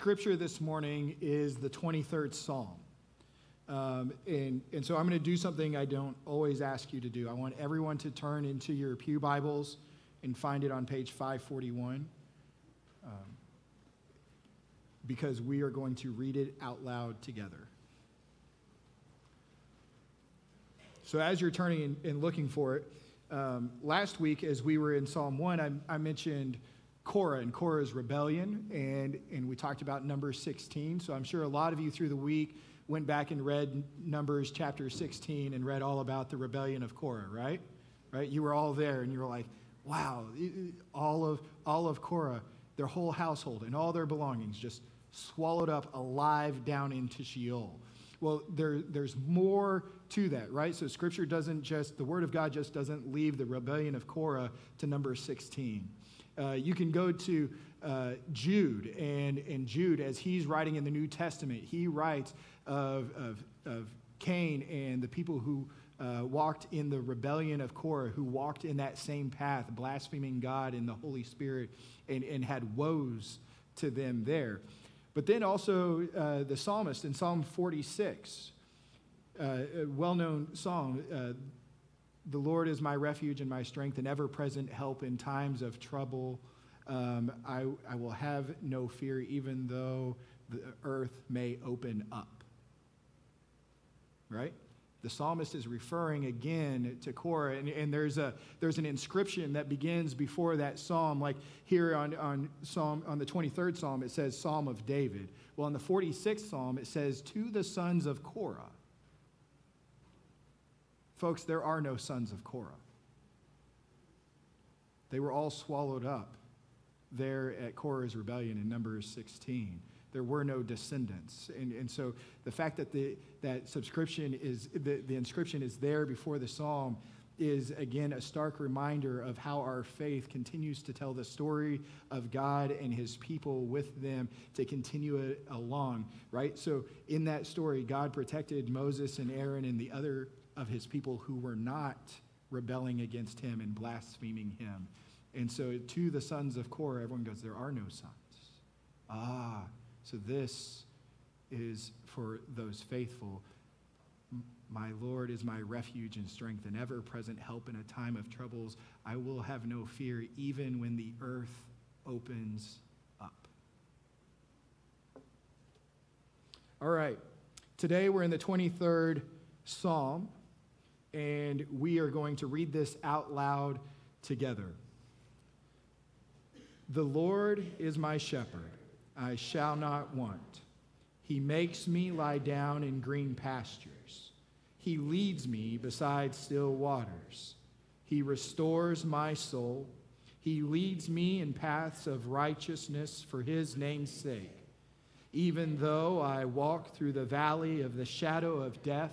scripture this morning is the 23rd Psalm. Um, and, and so I'm going to do something I don't always ask you to do. I want everyone to turn into your Pew Bibles and find it on page 541 um, because we are going to read it out loud together. So as you're turning and, and looking for it, um, last week as we were in Psalm 1, I, I mentioned Korah and Korah's rebellion, and, and we talked about number 16. So I'm sure a lot of you through the week went back and read Numbers chapter 16 and read all about the rebellion of Korah, right? Right? You were all there and you were like, wow, all of, all of Korah, their whole household and all their belongings just swallowed up alive down into Sheol. Well, there, there's more to that, right? So scripture doesn't just, the word of God just doesn't leave the rebellion of Korah to number 16. Uh, you can go to uh, Jude, and, and Jude, as he's writing in the New Testament, he writes of, of, of Cain and the people who uh, walked in the rebellion of Korah, who walked in that same path, blaspheming God and the Holy Spirit, and, and had woes to them there. But then also uh, the psalmist in Psalm 46, uh, well known song. The Lord is my refuge and my strength, and ever present help in times of trouble. Um, I, I will have no fear, even though the earth may open up right? The psalmist is referring again to Korah, and, and, there's, a, there's an inscription that begins before that psalm. Like here on, on, psalm, on the 23rd psalm, it says Psalm of David. Well, in the 46th psalm, it says, To the sons of Korah. Folks, there are no sons of Korah. They were all swallowed up there at Korah's rebellion in Numbers 16 there were no descendants. And, and so the fact that the, that subscription is, the, the inscription is there before the psalm is again a stark reminder of how our faith continues to tell the story of God and his people with them to continue it along, right? So in that story, God protected Moses and Aaron and the other of his people who were not rebelling against him and blaspheming him. And so to the sons of Korah, everyone goes, There are no sons. Ah, so this is for those faithful. My Lord is my refuge and strength, and ever present help in a time of troubles. I will have no fear, even when the earth opens up. All right, today we're in the 23rd Psalm, and we are going to read this out loud together. The Lord is my shepherd. I shall not want. He makes me lie down in green pastures. He leads me beside still waters. He restores my soul. He leads me in paths of righteousness for his name's sake. Even though I walk through the valley of the shadow of death,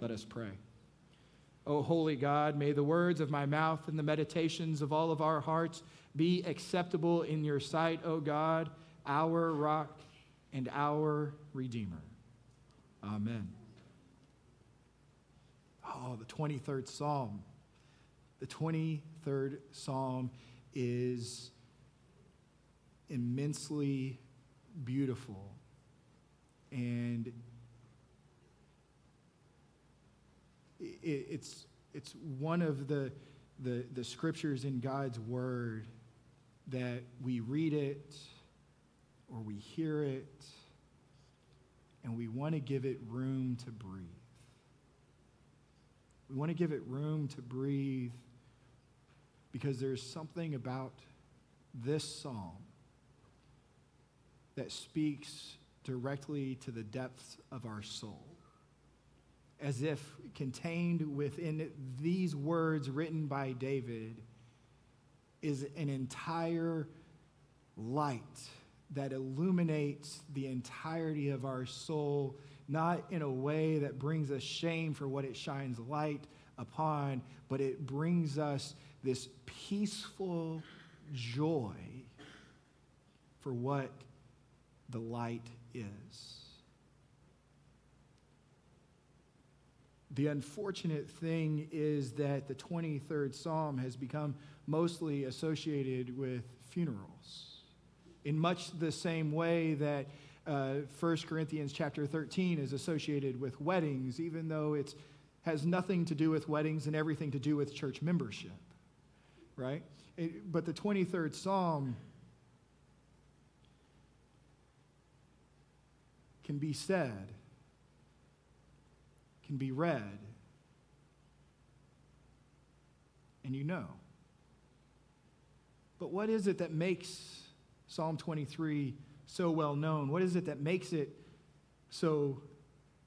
Let us pray. O holy God, may the words of my mouth and the meditations of all of our hearts be acceptable in your sight, O God, our rock and our redeemer. Amen. Oh, the 23rd Psalm. The 23rd Psalm is immensely beautiful and it's, it's one of the, the, the scriptures in God's Word that we read it or we hear it and we want to give it room to breathe. We want to give it room to breathe because there's something about this psalm that speaks directly to the depths of our soul. As if contained within these words written by David is an entire light that illuminates the entirety of our soul, not in a way that brings us shame for what it shines light upon, but it brings us this peaceful joy for what the light is. The unfortunate thing is that the 23rd Psalm has become mostly associated with funerals. In much the same way that uh, 1 Corinthians chapter 13 is associated with weddings, even though it has nothing to do with weddings and everything to do with church membership, right? It, but the 23rd Psalm can be said can be read, and you know. But what is it that makes Psalm 23 so well known? What is it that makes it so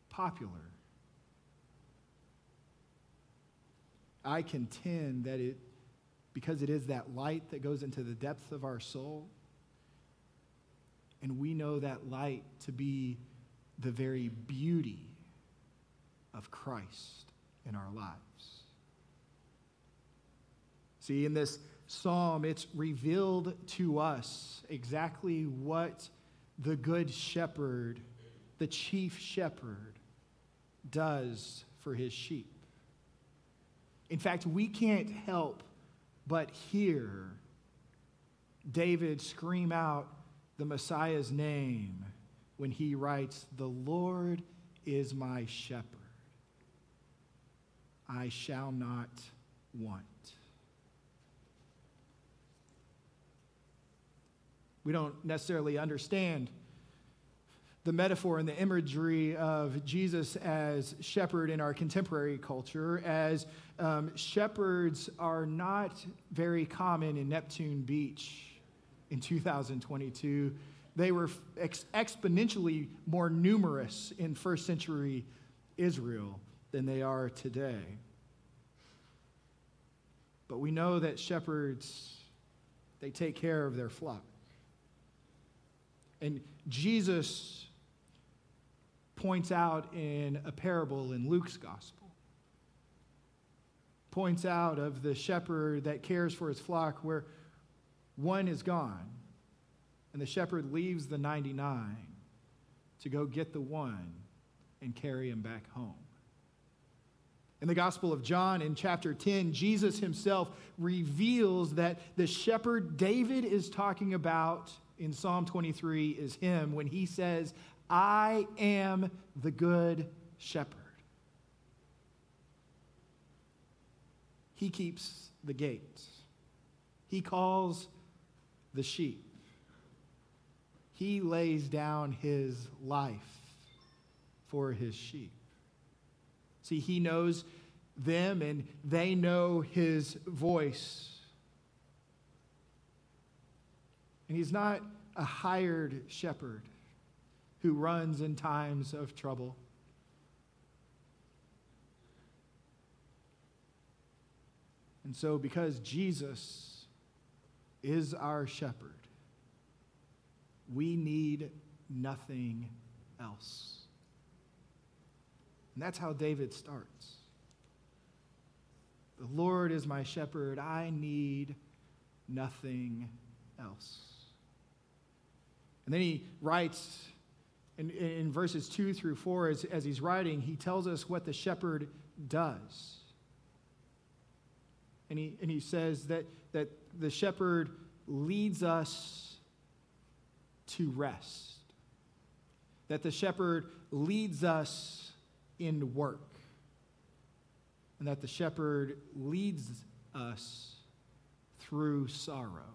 popular? I contend that it, because it is that light that goes into the depth of our soul, and we know that light to be the very beauty of Christ in our lives. See, in this psalm, it's revealed to us exactly what the good shepherd, the chief shepherd, does for his sheep. In fact, we can't help but hear David scream out the Messiah's name when he writes, The Lord is my shepherd. I shall not want. We don't necessarily understand the metaphor and the imagery of Jesus as shepherd in our contemporary culture, as um, shepherds are not very common in Neptune Beach in 2022. They were ex- exponentially more numerous in first century Israel than they are today. But we know that shepherds, they take care of their flock. And Jesus points out in a parable in Luke's gospel, points out of the shepherd that cares for his flock where one is gone, and the shepherd leaves the 99 to go get the one and carry him back home. In the Gospel of John, in chapter 10, Jesus himself reveals that the shepherd David is talking about in Psalm 23 is him when he says, I am the good shepherd. He keeps the gates, he calls the sheep, he lays down his life for his sheep. See, he knows them and they know his voice. And he's not a hired shepherd who runs in times of trouble. And so, because Jesus is our shepherd, we need nothing else. And that's how David starts. The Lord is my shepherd. I need nothing else. And then he writes in, in verses 2 through 4, as, as he's writing, he tells us what the shepherd does. And he, and he says that, that the shepherd leads us to rest, that the shepherd leads us in work, and that the shepherd leads us through sorrow.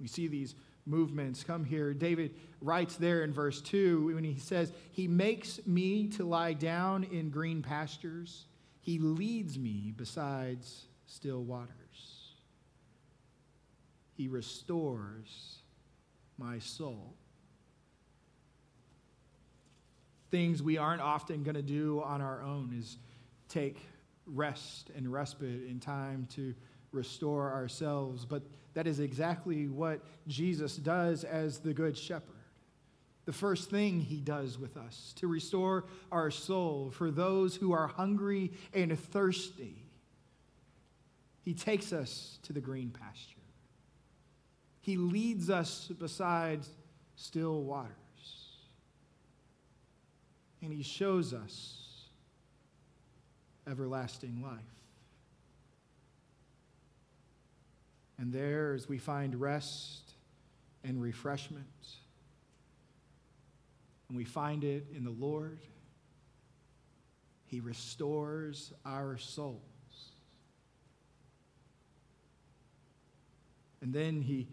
We see these movements come here. David writes there in verse 2 when he says, He makes me to lie down in green pastures, He leads me besides still waters. He restores my soul things we aren't often going to do on our own is take rest and respite in time to restore ourselves. But that is exactly what Jesus does as the Good Shepherd. The first thing he does with us to restore our soul for those who are hungry and thirsty, he takes us to the green pasture. He leads us beside still waters. And he shows us everlasting life. And there, as we find rest and refreshment, and we find it in the Lord, He restores our souls. And then he,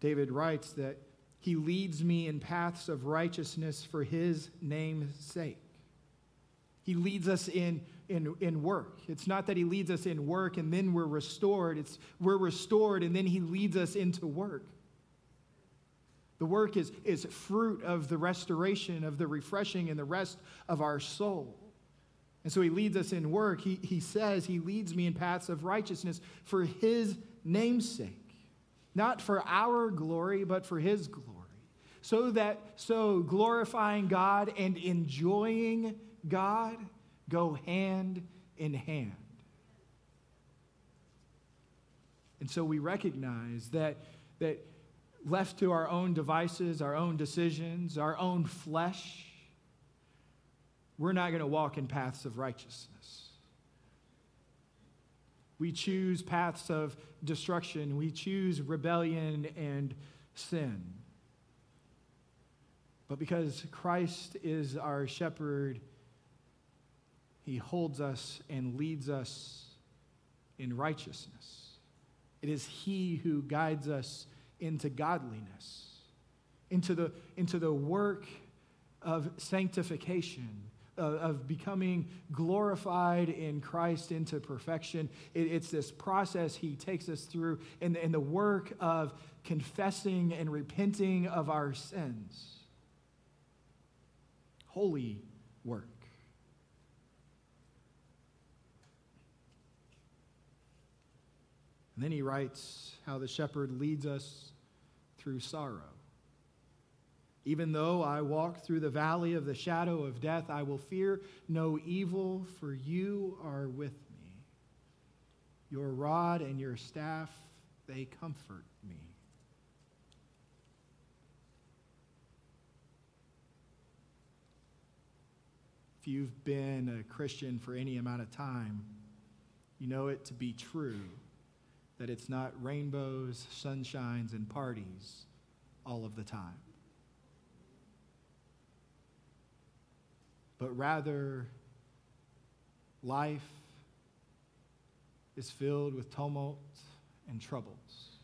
David writes that he leads me in paths of righteousness for his name's sake. He leads us in, in, in work. It's not that he leads us in work and then we're restored. It's we're restored and then he leads us into work. The work is, is fruit of the restoration, of the refreshing and the rest of our soul. And so he leads us in work. He, he says he leads me in paths of righteousness for his name's sake. Not for our glory, but for his glory. So that so glorifying God and enjoying God go hand in hand. And so we recognize that, that left to our own devices, our own decisions, our own flesh, we're not going to walk in paths of righteousness. We choose paths of destruction. We choose rebellion and sin. But because Christ is our shepherd, he holds us and leads us in righteousness. It is he who guides us into godliness, into the, into the work of sanctification, of, of becoming glorified in Christ into perfection. It, it's this process he takes us through in, in the work of confessing and repenting of our sins. Holy work. And then he writes how the shepherd leads us through sorrow. Even though I walk through the valley of the shadow of death, I will fear no evil, for you are with me. Your rod and your staff, they comfort me. If you've been a Christian for any amount of time, you know it to be true that it's not rainbows, sunshines, and parties all of the time. But rather, life is filled with tumult and troubles.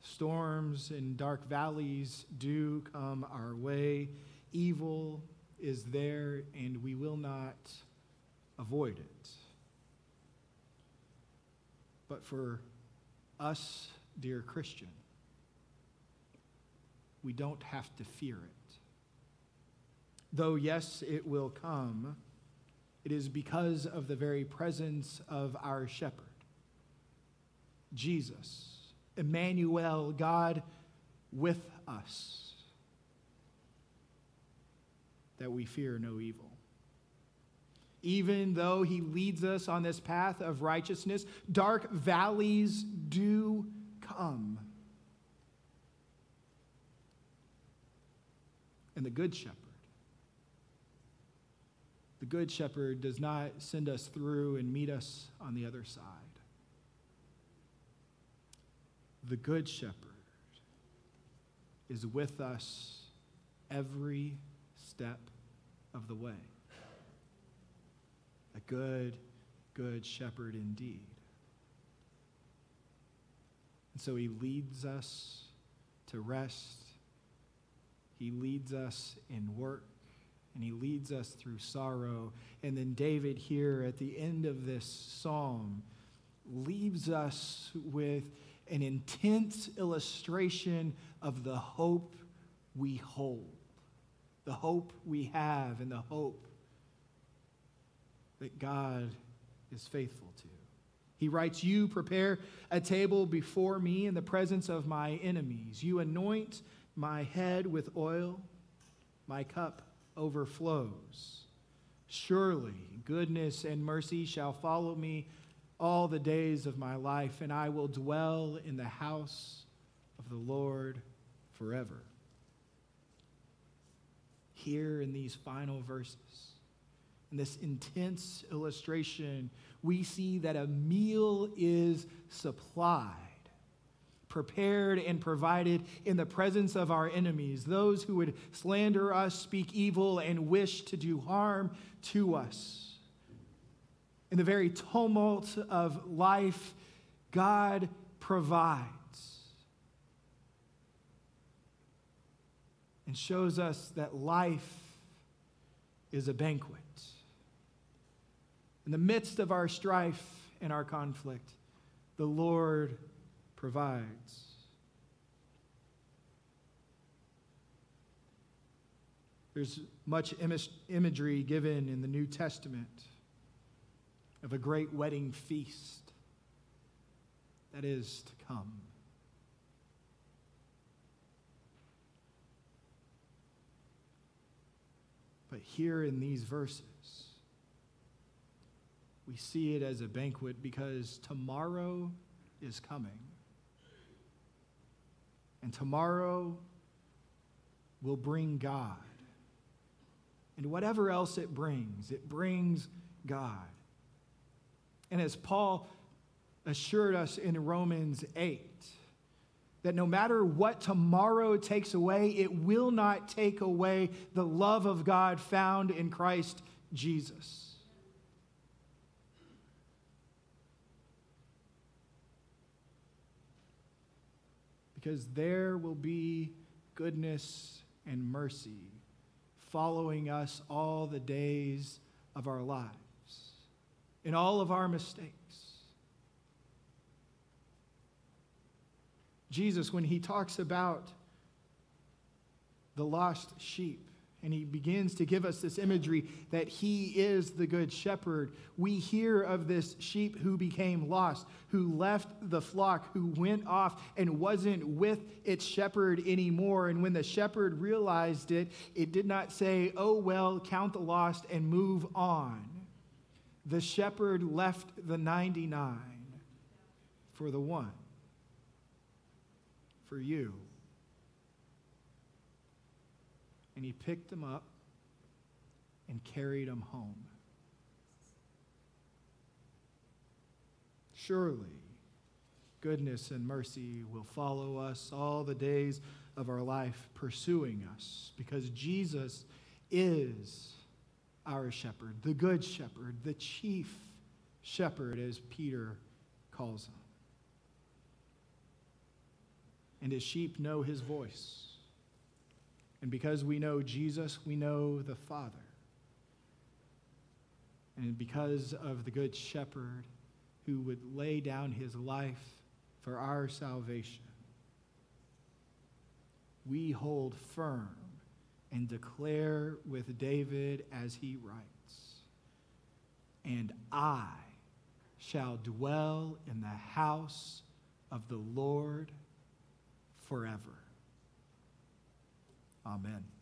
Storms and dark valleys do come our way. Evil is there, and we will not avoid it. But for us, dear Christian, we don't have to fear it. Though, yes, it will come, it is because of the very presence of our shepherd, Jesus, Emmanuel, God with us, that we fear no evil even though he leads us on this path of righteousness, dark valleys do come. And the Good Shepherd, the Good Shepherd does not send us through and meet us on the other side. The Good Shepherd is with us every step of the way a good, good shepherd indeed. And so he leads us to rest, he leads us in work, and he leads us through sorrow. And then David, here at the end of this psalm, leaves us with an intense illustration of the hope we hold, the hope we have, and the hope that God is faithful to. He writes, You prepare a table before me in the presence of my enemies. You anoint my head with oil, my cup overflows. Surely goodness and mercy shall follow me all the days of my life, and I will dwell in the house of the Lord forever. Here in these final verses, in this intense illustration, we see that a meal is supplied, prepared, and provided in the presence of our enemies, those who would slander us, speak evil, and wish to do harm to us. In the very tumult of life, God provides and shows us that life is a banquet. In the midst of our strife and our conflict, the Lord provides. There's much imagery given in the New Testament of a great wedding feast that is to come. But here in these verses, we see it as a banquet because tomorrow is coming. And tomorrow will bring God. And whatever else it brings, it brings God. And as Paul assured us in Romans 8, that no matter what tomorrow takes away, it will not take away the love of God found in Christ Jesus. because there will be goodness and mercy following us all the days of our lives, in all of our mistakes. Jesus, when he talks about the lost sheep, and he begins to give us this imagery that he is the good shepherd. We hear of this sheep who became lost, who left the flock, who went off and wasn't with its shepherd anymore. And when the shepherd realized it, it did not say, Oh, well, count the lost and move on. The shepherd left the 99 for the one, for you. and he picked them up and carried them home. Surely, goodness and mercy will follow us all the days of our life, pursuing us, because Jesus is our shepherd, the good shepherd, the chief shepherd, as Peter calls him. And his sheep know his voice. And because we know Jesus, we know the Father. And because of the Good Shepherd who would lay down his life for our salvation, we hold firm and declare with David as he writes, And I shall dwell in the house of the Lord forever. Amen.